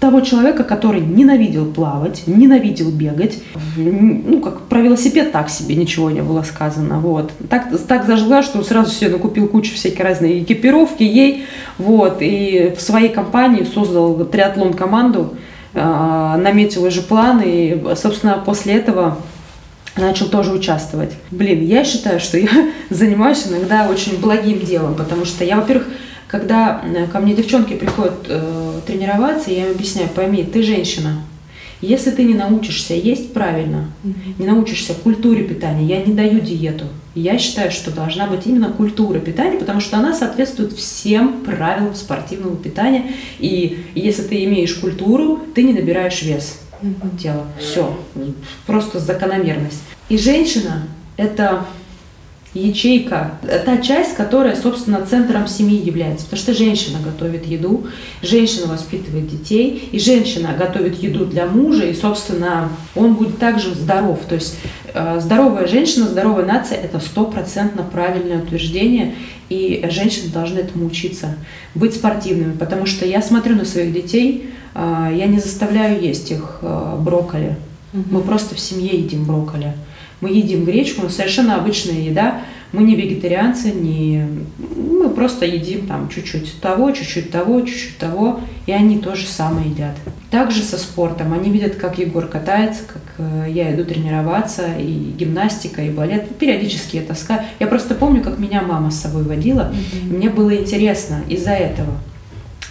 того человека, который ненавидел плавать, ненавидел бегать. Ну, как про велосипед так себе ничего не было сказано. Вот. Так, так зажгла, что сразу себе накупил кучу всякой разной экипировки ей. Вот. И в своей компании создал триатлон-команду, наметил уже планы. И, собственно, после этого начал тоже участвовать. Блин, я считаю, что я занимаюсь иногда очень благим делом, потому что я, во-первых, когда э, ко мне девчонки приходят э, тренироваться, я им объясняю, пойми, ты женщина. Если ты не научишься есть правильно, mm-hmm. не научишься культуре питания, я не даю диету. Я считаю, что должна быть именно культура питания, потому что она соответствует всем правилам спортивного питания. И если ты имеешь культуру, ты не набираешь вес тела. Все. Просто закономерность. И женщина – это ячейка, та часть, которая, собственно, центром семьи является. Потому что женщина готовит еду, женщина воспитывает детей, и женщина готовит еду для мужа, и, собственно, он будет также здоров. То есть э, здоровая женщина, здоровая нация – это стопроцентно правильное утверждение, и женщины должны этому учиться, быть спортивными. Потому что я смотрю на своих детей, э, я не заставляю есть их э, брокколи. Мы просто в семье едим брокколи мы едим гречку, но совершенно обычная еда. Мы не вегетарианцы, не... мы просто едим там чуть-чуть того, чуть-чуть того, чуть-чуть того, и они тоже самое едят. Также со спортом. Они видят, как Егор катается, как э, я иду тренироваться, и гимнастика, и балет. Периодически я таскаю. Я просто помню, как меня мама с собой водила. Mm-hmm. Мне было интересно из-за этого.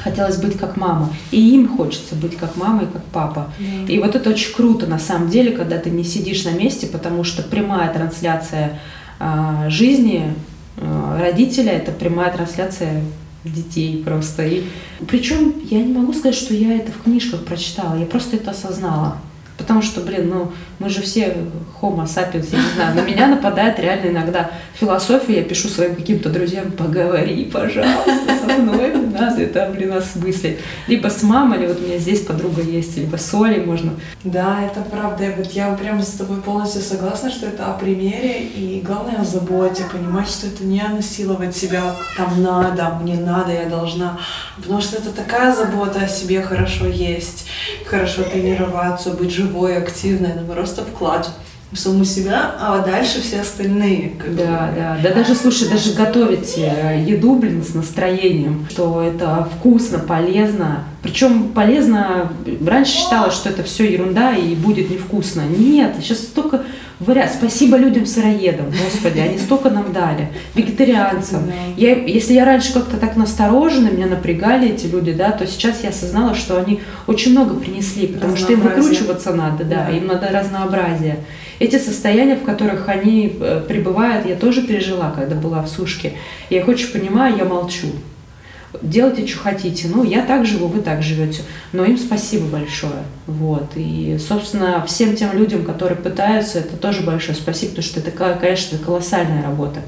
Хотелось быть как мама. И им хочется быть как мама и как папа. Mm-hmm. И вот это очень круто на самом деле, когда ты не сидишь на месте, потому что прямая трансляция э, жизни э, родителя это прямая трансляция детей просто. И причем я не могу сказать, что я это в книжках прочитала, я просто это осознала. Потому что, блин, ну, мы же все homo sapiens, я не знаю, на меня нападает реально иногда философия, я пишу своим каким-то друзьям, поговори, пожалуйста, со мной, надо это, блин, осмыслить. Либо с мамой, или вот у меня здесь подруга есть, либо с Олей можно. Да, это правда, вот я прям с тобой полностью согласна, что это о примере, и главное о заботе, понимать, что это не насиловать себя, там надо, мне надо, я должна, потому что это такая забота о себе, хорошо есть, хорошо тренироваться, быть живой, активной, это просто вклад в саму себя, а дальше все остальные. Как да, бы. да, да, даже слушай, даже готовить э, еду, блин, с настроением, что это вкусно, полезно. Причем полезно, раньше считалось, что это все ерунда и будет невкусно. Нет, сейчас столько вариантов. Спасибо людям сыроедам, господи, они столько нам дали. Вегетарианцам. Я, если я раньше как-то так настороженно, меня напрягали эти люди, да, то сейчас я осознала, что они очень много принесли, потому что им выкручиваться надо, да, да. им надо разнообразие эти состояния, в которых они э, пребывают, я тоже пережила, когда была в сушке. Я их очень понимаю, я молчу. Делайте, что хотите. Ну, я так живу, вы так живете. Но им спасибо большое. Вот. И, собственно, всем тем людям, которые пытаются, это тоже большое спасибо, потому что это, конечно, колоссальная работа.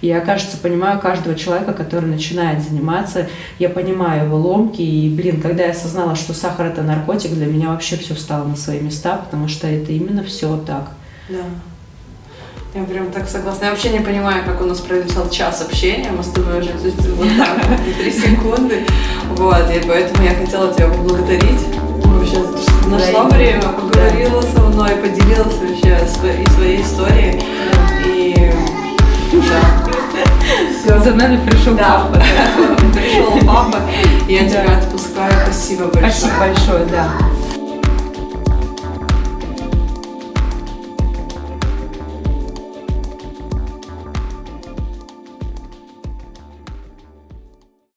Я, кажется, понимаю каждого человека, который начинает заниматься. Я понимаю его ломки. И, блин, когда я осознала, что сахар – это наркотик, для меня вообще все встало на свои места, потому что это именно все так. Да. Я прям так согласна. Я вообще не понимаю, как у нас пролетел час общения. Мы с тобой уже вот так, три секунды. Вот, и поэтому я хотела тебя поблагодарить вообще за то, что нашла время, поговорила со мной, поделилась вообще своей, своей историей. И да. Все. За нами пришел да. папа. Пришел папа. Я тебя отпускаю. Спасибо большое. Спасибо большое, да.